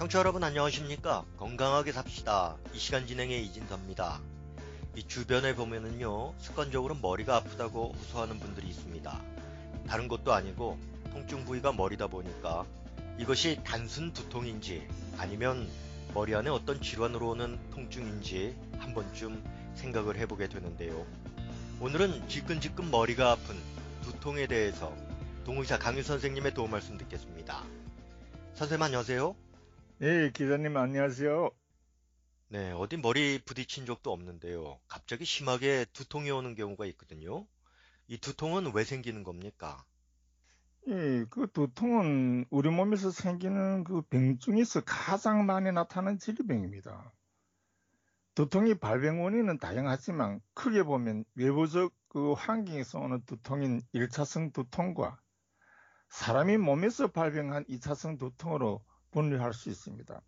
청취자 여러분 안녕하십니까? 건강하게 삽시다. 이 시간 진행의 이진섭입니다. 이 주변에 보면은요, 습관적으로 머리가 아프다고 호소하는 분들이 있습니다. 다른 것도 아니고 통증 부위가 머리다 보니까 이것이 단순 두통인지 아니면 머리 안에 어떤 질환으로 오는 통증인지 한 번쯤 생각을 해보게 되는데요. 오늘은 지끈지끈 머리가 아픈 두통에 대해서 동의사 강유 선생님의 도움 말씀 듣겠습니다. 선생님 안녕하세요. 예, 기자님 안녕하세요. 네, 어디 머리 부딪힌 적도 없는데요. 갑자기 심하게 두통이 오는 경우가 있거든요. 이 두통은 왜 생기는 겁니까? 예, 그 두통은 우리 몸에서 생기는 그 병 중에서 가장 많이 나타나는 질병입니다. 두통이 발병 원인은 다양하지만 크게 보면 외부적 그 환경에서 오는 두통인 1차성 두통과 사람이 몸에서 발병한 2차성 두통으로 분류할 수 있습니다.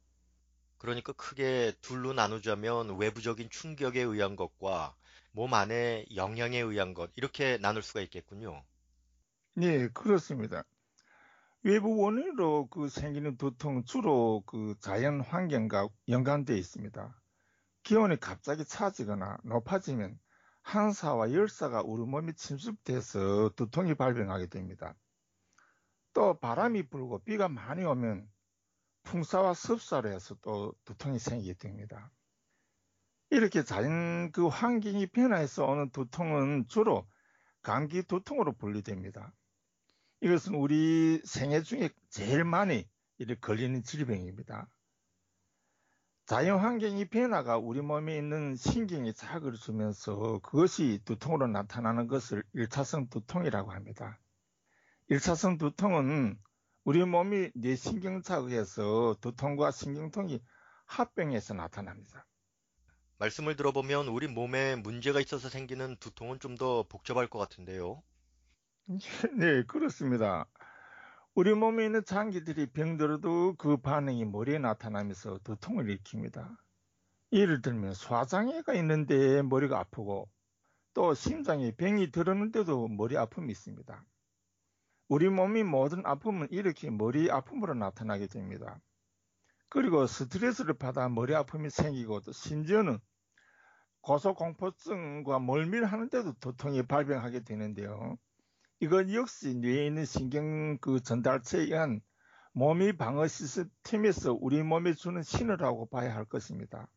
그러니까 크게 둘로 나누자면 외부적인 충격에 의한 것과 몸 안에 영향에 의한 것 이렇게 나눌 수가 있겠군요. 네, 그렇습니다. 외부 원인으로 그 생기는 두통 주로 그 자연 환경과 연관되어 있습니다. 기온이 갑자기 차지거나 높아지면 한사와 열사가 우리 몸에 침습돼서 두통이 발병하게 됩니다. 또 바람이 불고 비가 많이 오면 풍사와 습사로 해서 또 두통이 생기게 됩니다. 이렇게 자연 그 환경이 변화해서 오는 두통은 주로 감기 두통으로 분류됩니다. 이것은 우리 생애 중에 제일 많이 이렇게 걸리는 질병입니다. 자연 환경이 변화가 우리 몸에 있는 신경에 자극을 주면서 그것이 두통으로 나타나는 것을 1차성 두통이라고 합니다. 1차성 두통은 우리 몸이 뇌신경 자극에서 두통과 신경통이 합병해서 나타납니다. 말씀을 들어보면 우리 몸에 문제가 있어서 생기는 두통은 좀 더 복잡할 것 같은데요. 네, 그렇습니다. 우리 몸에 있는 장기들이 병들어도 그 반응이 머리에 나타나면서 두통을 일으킵니다. 예를 들면 소화장애가 있는데 머리가 아프고 또 심장에 병이 들었는데도 머리 아픔이 있습니다. 우리 몸이 모든 아픔은 이렇게 머리 아픔으로 나타나게 됩니다. 그리고 스트레스를 받아 머리 아픔이 생기고 또 심지어는 고소공포증과 멀밀하는데도 두통이 발병하게 되는데요. 이건 역시 뇌에 있는 신경 그 전달체에 의한 몸이 방어 시스템에서 우리 몸에 주는 신호라고 봐야 할 것입니다.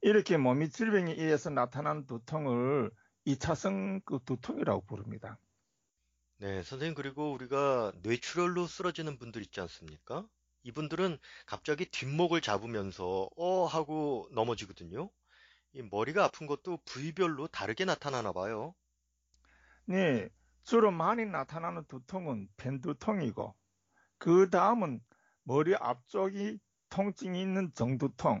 이렇게 몸이 질병에 의해서 나타난 두통을 2차성 그 두통이라고 부릅니다. 네, 선생님, 그리고 우리가 뇌출혈로 쓰러지는 분들 있지 않습니까? 이분들은 갑자기 뒷목을 잡으면서 어 하고 넘어지거든요. 이 머리가 아픈 것도 부위별로 다르게 나타나나 봐요. 네, 주로 많이 나타나는 두통은 편두통이고 그 다음은 머리 앞쪽이 통증이 있는 정두통,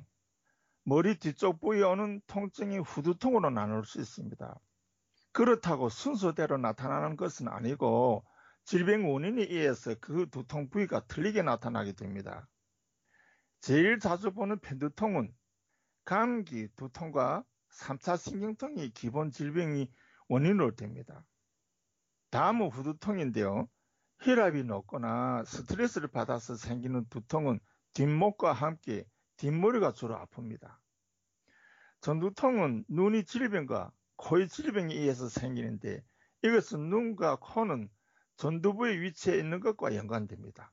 머리 뒤쪽 부위에 오는 통증이 후두통으로 나눌 수 있습니다. 그렇다고 순서대로 나타나는 것은 아니고 질병 원인에 의해서 그 두통 부위가 틀리게 나타나게 됩니다. 제일 자주 보는 편두통은 감기, 두통과 3차 신경통이 기본 질병이 원인으로 됩니다. 다음은 후두통인데요. 혈압이 높거나 스트레스를 받아서 생기는 두통은 뒷목과 함께 뒷머리가 주로 아픕니다. 전두통은 눈이 질병과 코의 질병에 의해서 생기는데 이것은 눈과 코는 전두부의 위치에 있는 것과 연관됩니다.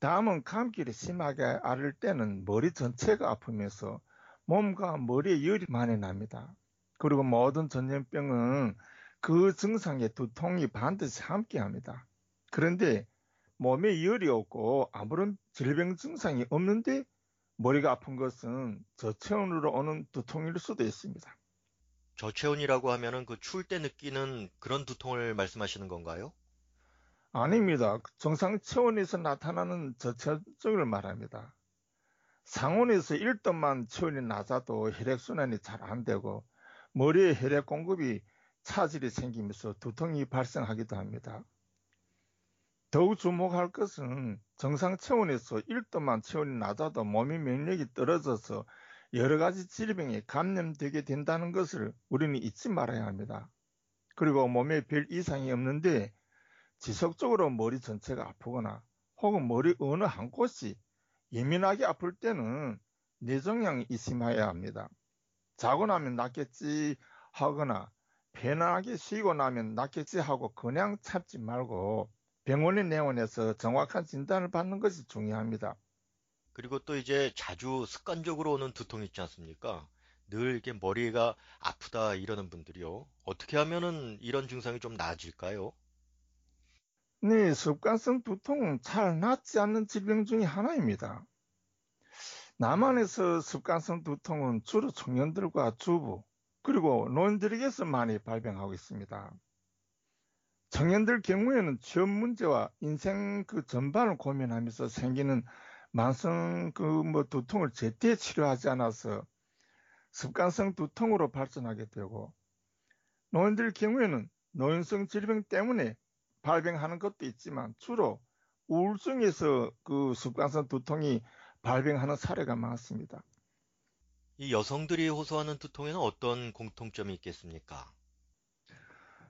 다음은 감기를 심하게 앓을 때는 머리 전체가 아프면서 몸과 머리에 열이 많이 납니다. 그리고 모든 전염병은 그 증상에 두통이 반드시 함께 합니다. 그런데 몸에 열이 없고 아무런 질병 증상이 없는데 머리가 아픈 것은 저체온으로 오는 두통일 수도 있습니다. 저체온이라고 하면은 그 추울 때 느끼는 그런 두통을 말씀하시는 건가요? 아닙니다. 정상 체온에서 나타나는 저체온을 말합니다. 상온에서 1도만 체온이 낮아도 혈액순환이 잘 안 되고 머리에 혈액 공급이 차질이 생기면서 두통이 발생하기도 합니다. 더욱 주목할 것은 정상 체온에서 1도만 체온이 낮아도 몸의免疫력이 떨어져서 여러 가지 질병에 감염되게 된다는 것을 우리는 잊지 말아야 합니다. 그리고 몸에 별 이상이 없는데 지속적으로 머리 전체가 아프거나 혹은 머리 어느 한 곳이 예민하게 아플 때는 뇌종양이 의심해야 합니다. 자고 나면 낫겠지 하거나 편안하게 쉬고 나면 낫겠지 하고 그냥 참지 말고 병원에 내원해서 정확한 진단을 받는 것이 중요합니다. 그리고 또 이제 자주 습관적으로 오는 두통 있지 않습니까? 늘 이렇게 머리가 아프다 이러는 분들이요. 어떻게 하면은 이런 증상이 좀 나아질까요? 네, 습관성 두통은 잘 낫지 않는 질병 중의 하나입니다. 남한에서 습관성 두통은 주로 청년들과 주부, 그리고 노인들에게서 많이 발병하고 있습니다. 청년들 경우에는 취업 문제와 인생 그 전반을 고민하면서 생기는 만성 그 뭐 두통을 제때 치료하지 않아서 습관성 두통으로 발전하게 되고 노인들 경우에는 노인성 질병 때문에 발병하는 것도 있지만 주로 우울증에서 그 습관성 두통이 발병하는 사례가 많습니다. 이 여성들이 호소하는 두통에는 어떤 공통점이 있겠습니까?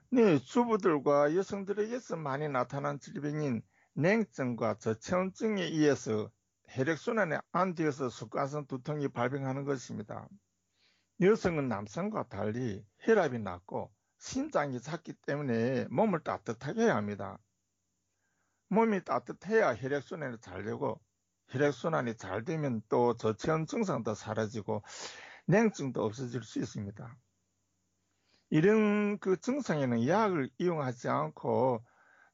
네, 주부들과 여성들에게서 많이 나타난 질병인 냉증과 저체온증에 의해서 혈액순환에 안 되어서 습관성 두통이 발병하는 것입니다. 여성은 남성과 달리 혈압이 낮고 심장이 작기 때문에 몸을 따뜻하게 해야 합니다. 몸이 따뜻해야 혈액순환이 잘 되고 혈액순환이 잘 되면 또 저체온 증상도 사라지고 냉증도 없어질 수 있습니다. 이런 그 증상에는 약을 이용하지 않고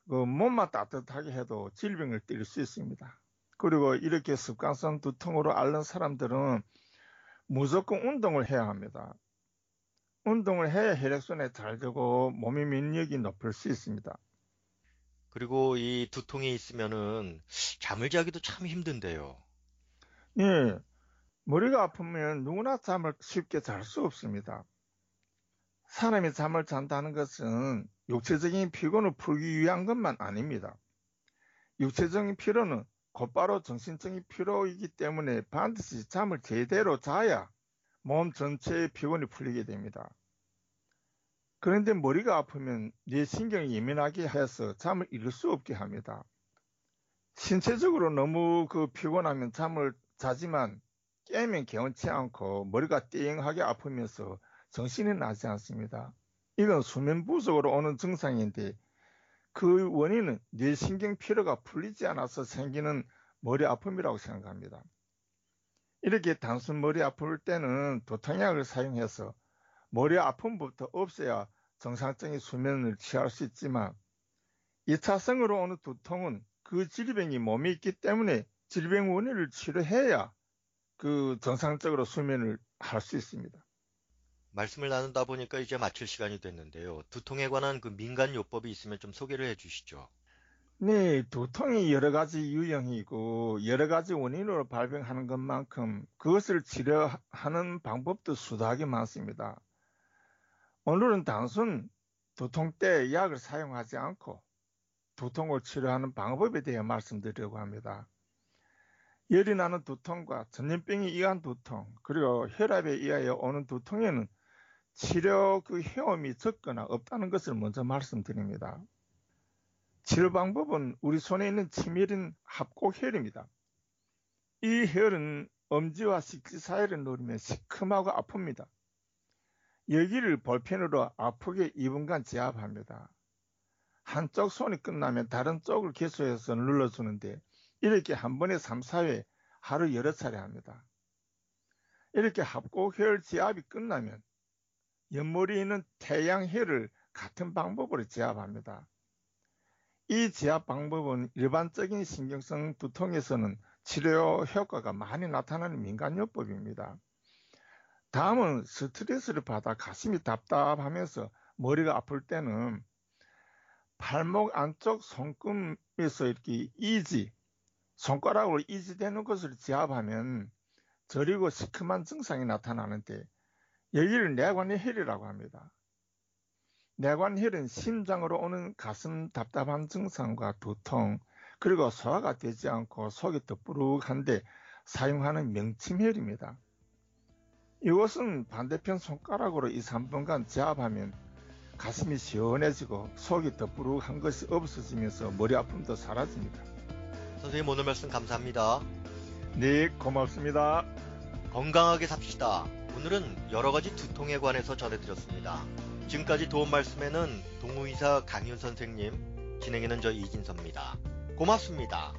그 몸만 따뜻하게 해도 질병을 뛸수 있습니다. 그리고 이렇게 습관성 두통으로 앓는 사람들은 무조건 운동을 해야 합니다. 운동을 해야 혈액순환이 잘 되고 몸의免疫력이 높을 수 있습니다. 그리고 이 두통이 있으면은 잠을 자기도 참 힘든데요. 예, 머리가 아프면 누구나 잠을 쉽게 잘 수 없습니다. 사람이 잠을 잔다는 것은 육체적인 피곤을 풀기 위한 것만 아닙니다. 육체적인 피로는 곧바로 정신적인 피로이기 때문에 반드시 잠을 제대로 자야 몸 전체의 피곤이 풀리게 됩니다. 그런데 머리가 아프면 뇌 신경이 예민하게 해서 잠을 이룰 수 없게 합니다. 신체적으로 너무 그 피곤하면 잠을 자지만 깨면 개운치 않고 머리가 띵하게 아프면서 정신이 나지 않습니다. 이건 수면 부족으로 오는 증상인데 그 원인은 뇌신경 피로가 풀리지 않아서 생기는 머리 아픔이라고 생각합니다. 이렇게 단순 머리 아플 때는 도탕약을 사용해서 머리 아픔부터 없애야 정상적인 수면을 취할 수 있지만 2차성으로 오는 두통은 그 질병이 몸에 있기 때문에 질병 원인을 치료해야 그 정상적으로 수면을 할 수 있습니다. 말씀을 나누다 보니까 이제 마칠 시간이 됐는데요. 두통에 관한 그 민간 요법이 있으면 좀 소개를 해 주시죠. 네, 두통이 여러 가지 유형이고 여러 가지 원인으로 발병하는 것만큼 그것을 치료하는 방법도 수다하게 많습니다. 오늘은 단순 두통 때 약을 사용하지 않고 두통을 치료하는 방법에 대해 말씀드리려고 합니다. 열이 나는 두통과 전염병에 의한 두통, 그리고 혈압에 의하여 오는 두통에는 치료 그 효험이 적거나 없다는 것을 먼저 말씀드립니다. 치료 방법은 우리 손에 있는 치밀인 합곡혈입니다. 이 혈은 엄지와 식지 사이를 누르면 시큼하고 아픕니다. 여기를 볼펜으로 아프게 2분간 제압합니다. 한쪽 손이 끝나면 다른 쪽을 개수해서 눌러주는데 이렇게 한 번에 3, 4회 하루 여러 차례 합니다. 이렇게 합곡혈 제압이 끝나면 옆머리에 있는 태양혈을 같은 방법으로 제압합니다. 이 제압 방법은 일반적인 신경성 두통에서는 치료 효과가 많이 나타나는 민간요법입니다. 다음은 스트레스를 받아 가슴이 답답하면서 머리가 아플 때는 팔목 안쪽 손금에서 이렇게 이지, 손가락으로 이지되는 것을 제압하면 저리고 시큼한 증상이 나타나는데 여기를 내관혈이라고 합니다. 내관혈은 심장으로 오는 가슴 답답한 증상과 두통, 그리고 소화가 되지 않고 속이 더부룩한데 사용하는 명침혈입니다. 이것은 반대편 손가락으로 2, 3분간 제압하면 가슴이 시원해지고 속이 더부룩한 것이 없어지면서 머리 아픔도 사라집니다. 선생님 오늘 말씀 감사합니다. 네, 고맙습니다. 건강하게 삽시다. 오늘은 여러 가지 두통에 관해서 전해드렸습니다. 지금까지 도움 말씀에는 동의사 강윤 선생님, 진행에는 저 이진섭입니다. 고맙습니다.